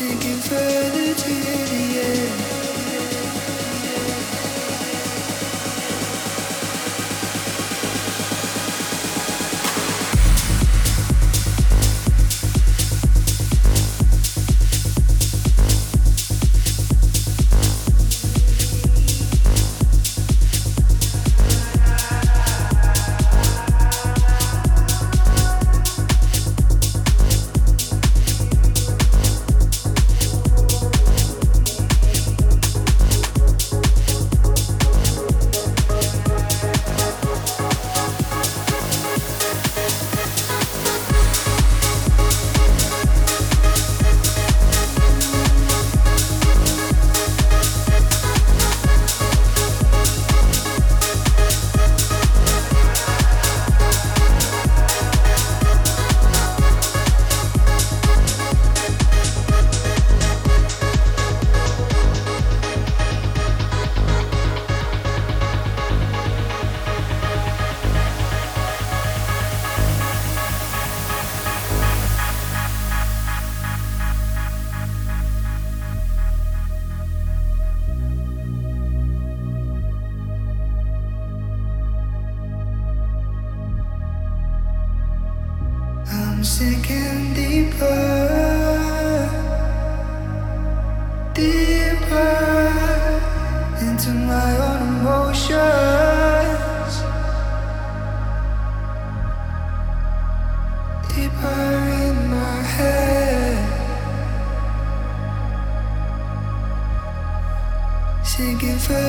take further to the end.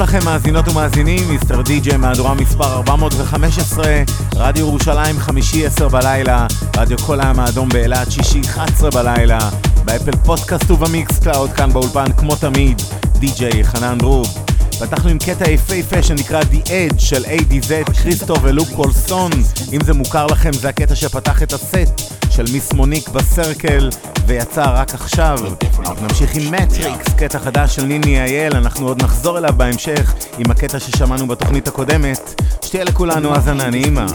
לכם מאזינות ומאזינים, Mister DJ מהדורה מספר 415, רדיו ירושלים חמישי 10 בלילה, רדיו קול הים האדום באילת שישי 11 בלילה, ב Apple Podcast וב Mixcloud כאן באולפן כמו תמיד, די.ג'יי חנן דרוב. פתחנו עם קטע יפהפה שנקרא The Edge של ADZ, קריסטו ולוק קולסון. אם זה מוכר לכם, זה הקטע שפתח את הסט של Miss Monique ב Cercle ויצא רק עכשיו. אנחנו נמשיך עם מטריקס, קטע חדש של ניני אייל, אנחנו עוד נחזור אליו בהמשך עם הקטע ששמענו בתוכנית הקודמת. שתהיה לכולנו האזנה נעימה.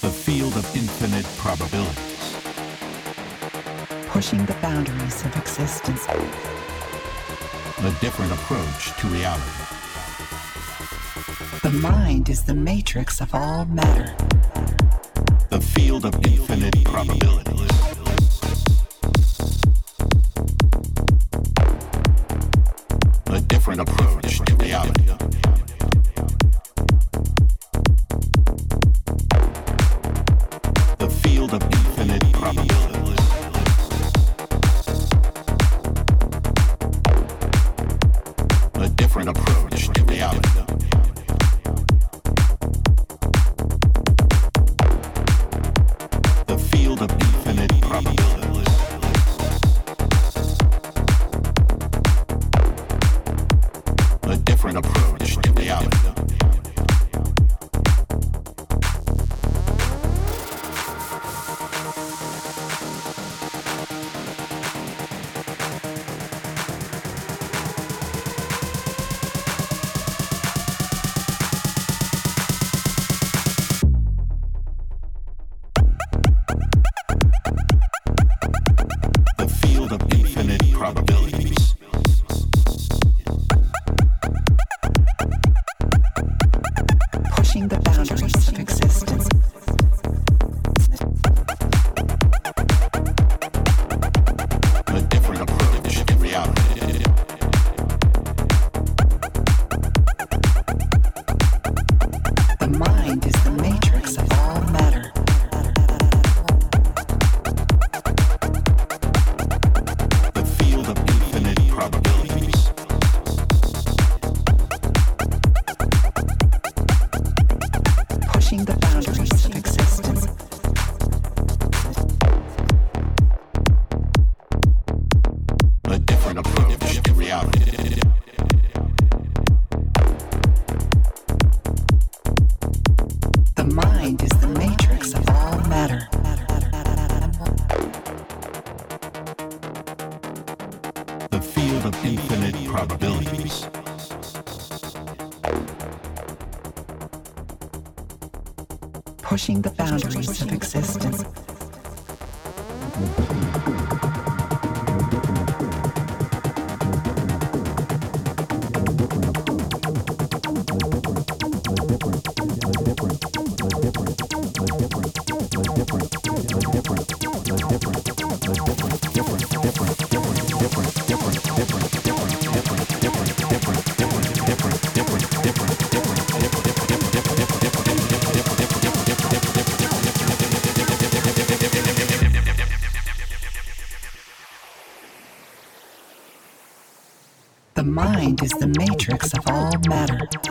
The field of infinite probability. Pushing the boundaries of existence. A different approach to reality. The mind is the matrix of all matter. The field of infinite probabilities. A different approach to reality. probability. Is the matrix of all matter.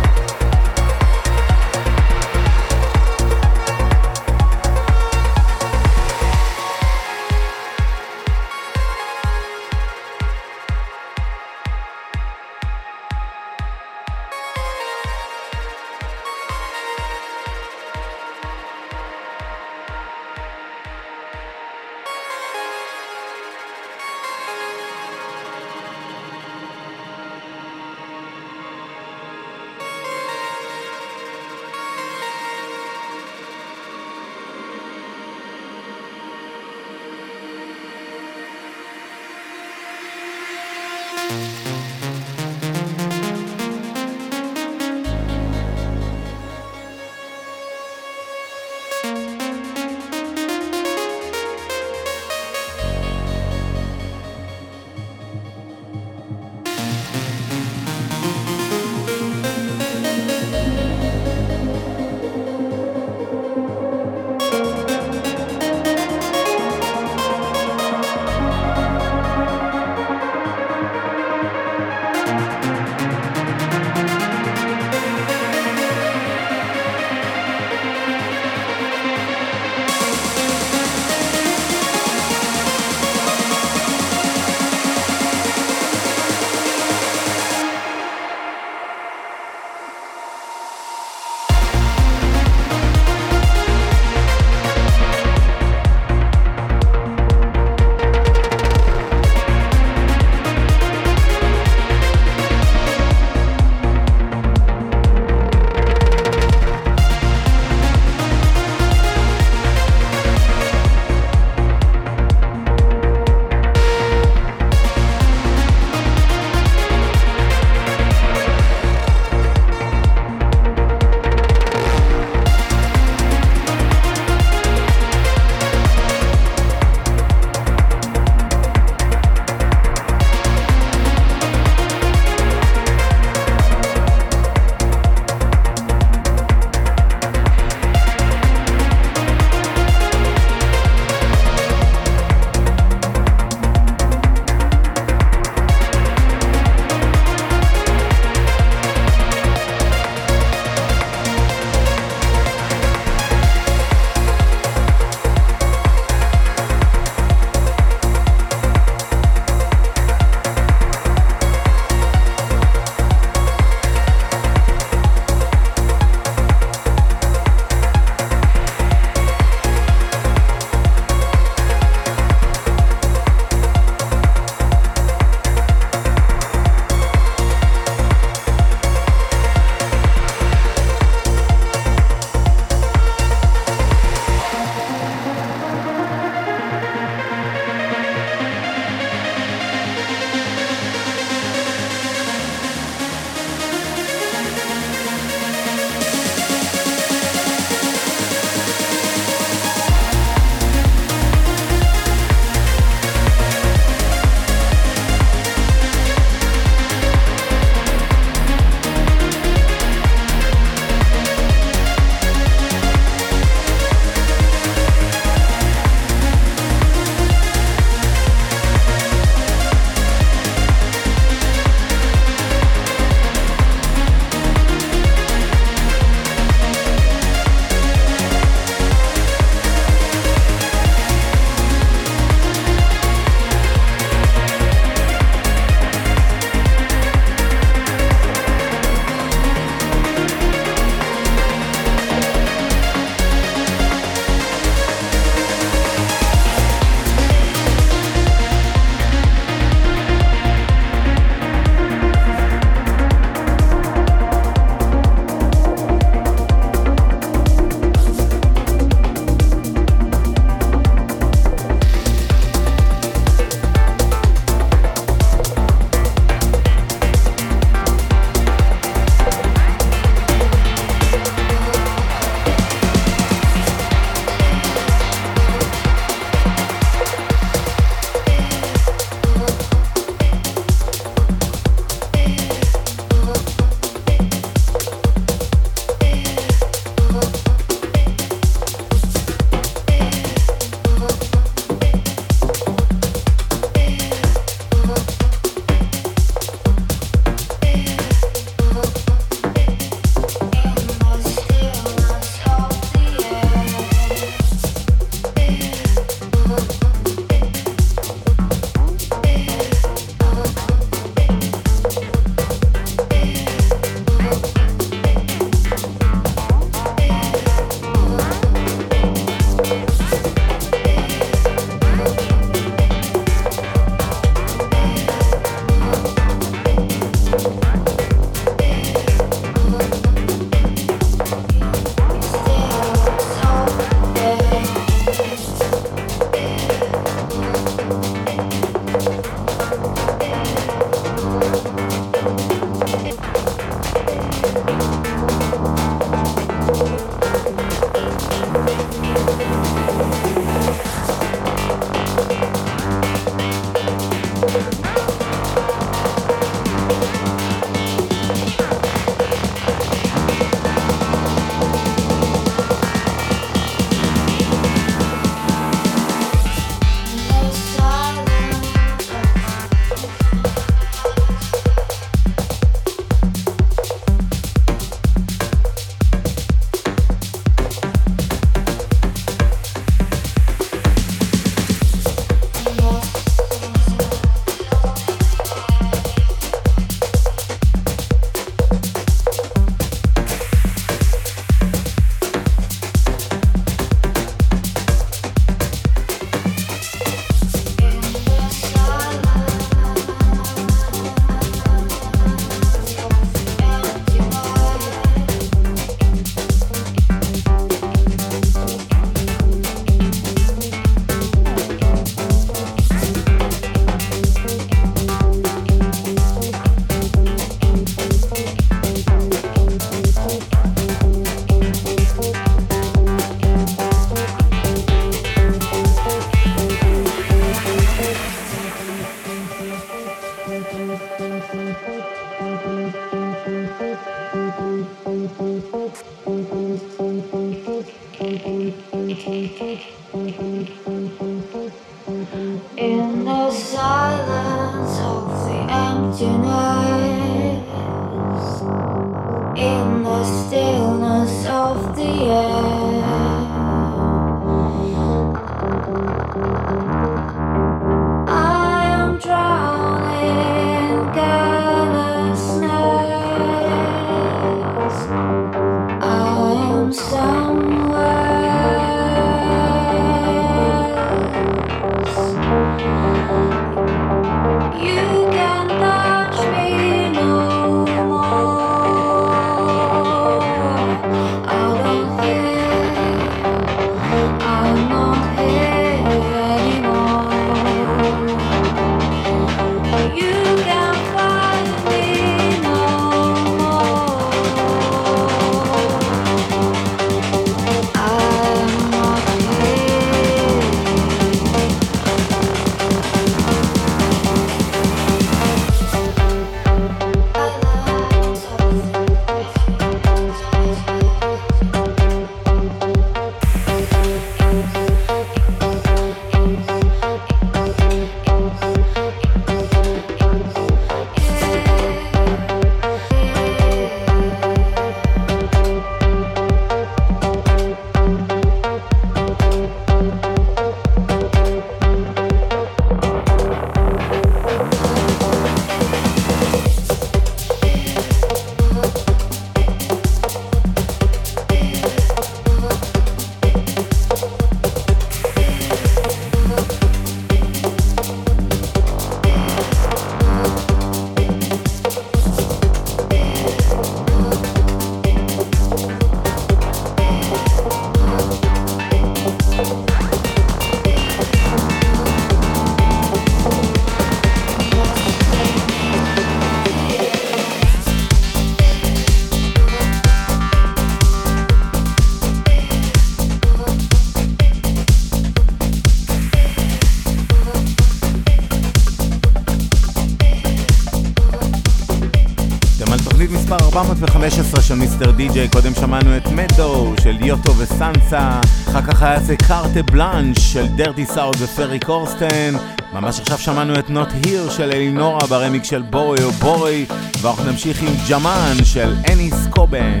מדו של יוטו וסנסה, אחר כך היה זה קארטה בלאנש של דרטי סאוד ופרי קורסטן, ממש עכשיו שמענו את נוט היר של אלינורה ברמיק של בורי או בורי, ואנחנו נמשיך עם ג'אמן של אניס קובן.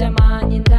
domani.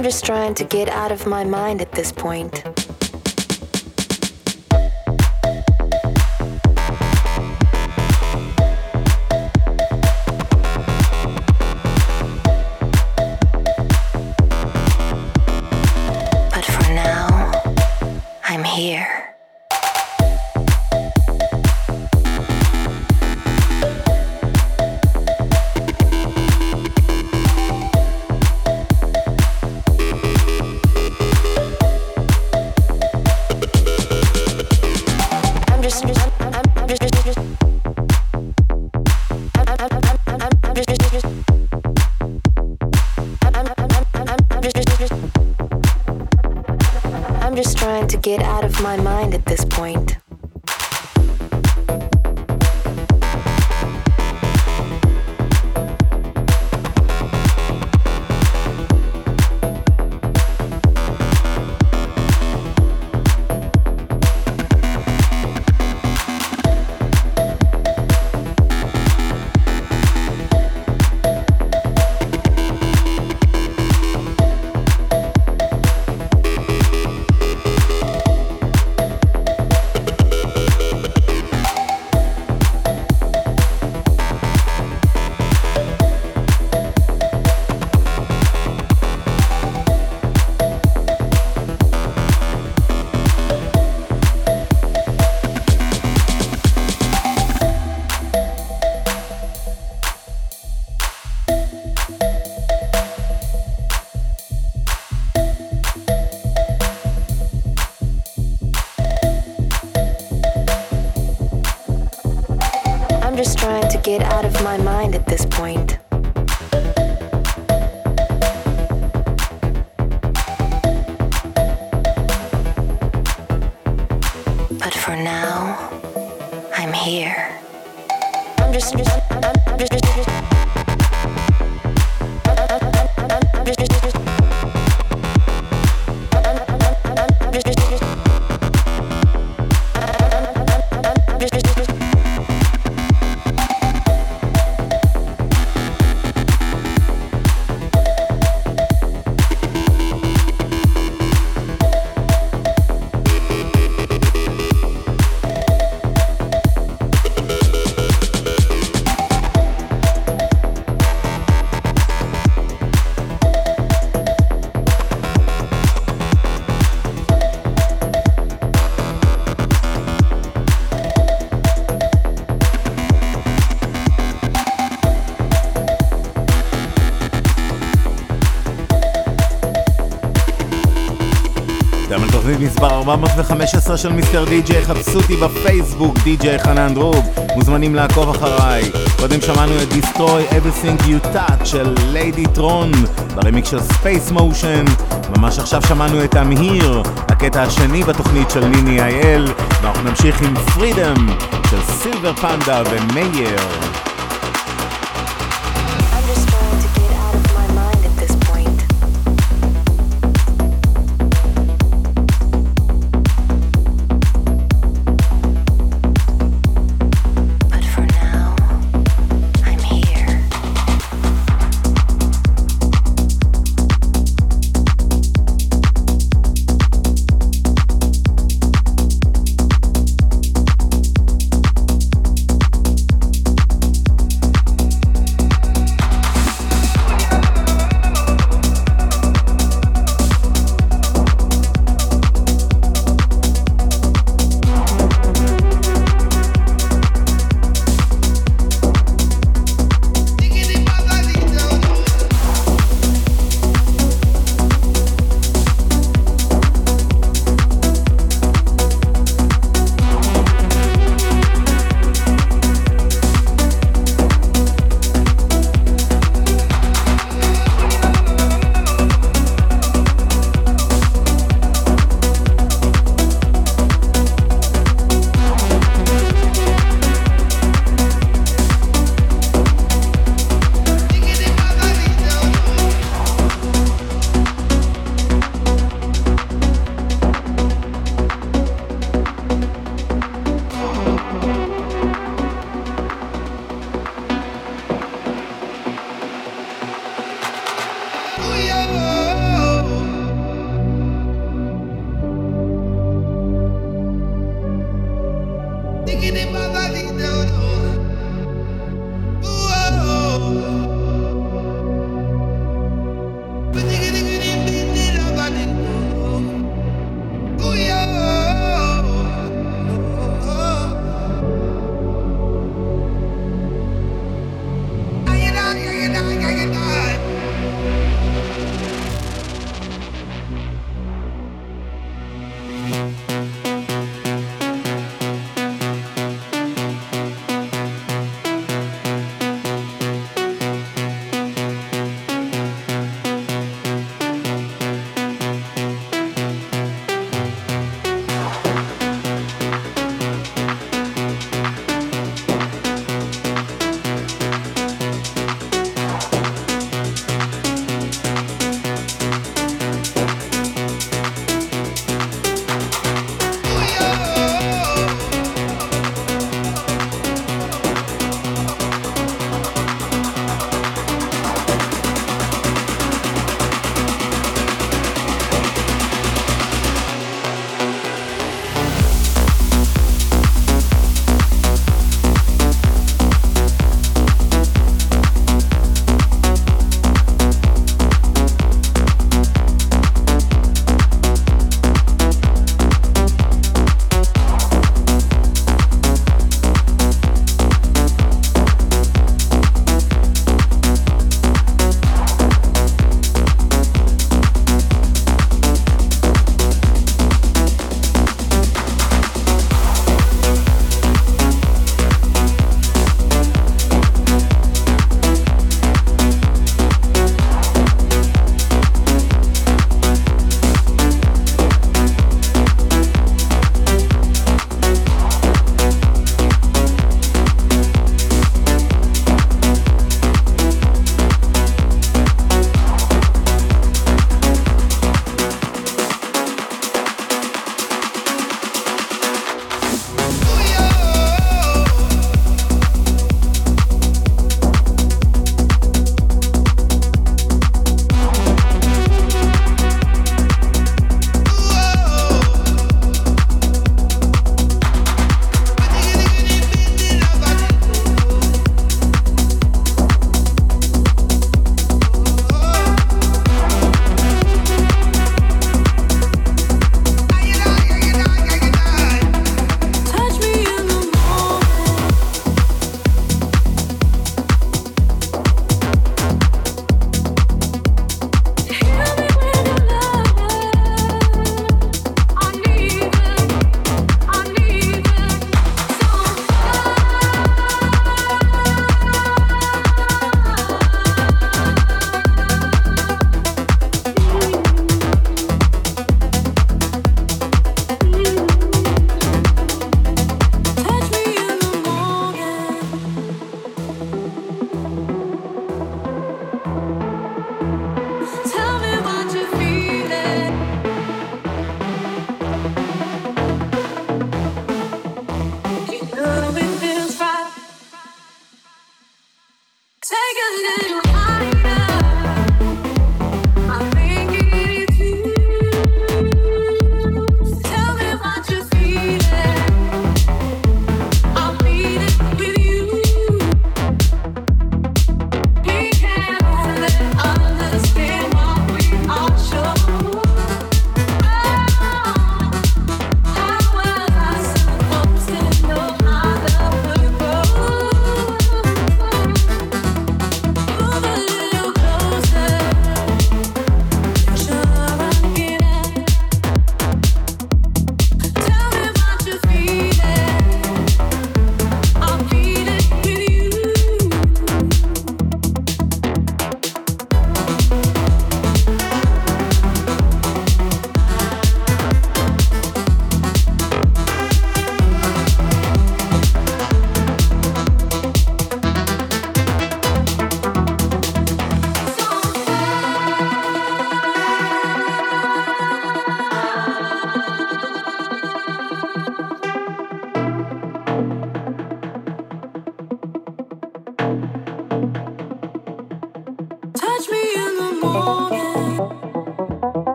I'm just trying to get out of my mind at this point. מספר 415 של מיסטר די.ג'יי, חפשו אותי בפייסבוק, די.ג'יי חנן דרוב, מוזמנים לעקוב אחריי. קודם שמענו את Destroy Everything You Touch של ליידי טרון, ברמיק של Space Motion, ממש עכשיו שמענו את המהיר, הקטע השני בתוכנית של ניני אייל, ואנחנו נמשיך עם Freedom של סילבר פנדה ומאייר. Hallelujah.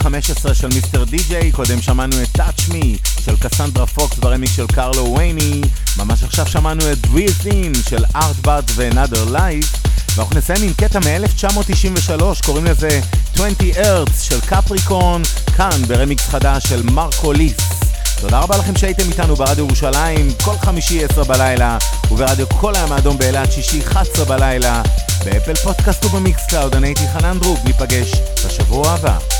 415 של מיסטר די-ג'יי, קודם שמענו את Touch Me של קסנדרה פוקס ברמיק של קרלו וייני, ממש עכשיו שמענו את Breathe In של ארטבאד ו-Another Life, ואנחנו נסיים עם קטע מ-1993, קוראים לזה 20 Earths של קפריקון, כאן ברמיקס חדש של מרקו ליס. תודה רבה לכם שהייתם איתנו ברדיו ירושלים, כל חמישי 10 בלילה, וברדיו כל הים האדום באילת שישי 11 בלילה, ב Apple Podcast וב Mixcloud, אני הייתי חנן דרוב, ניפגש בשבוע הבא.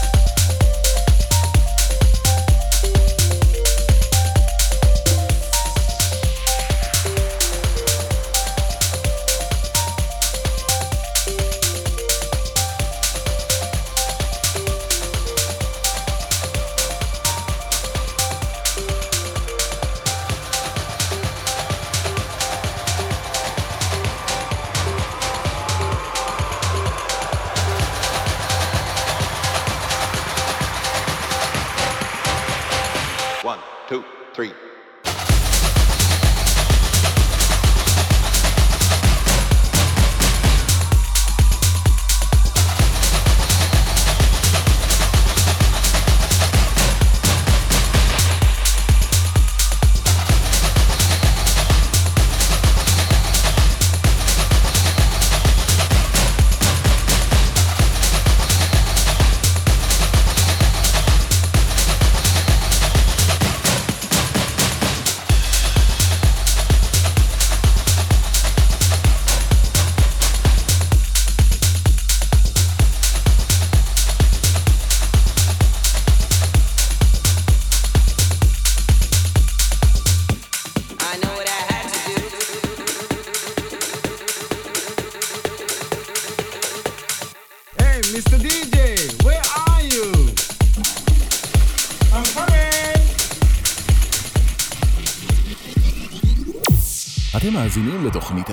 לתוכנית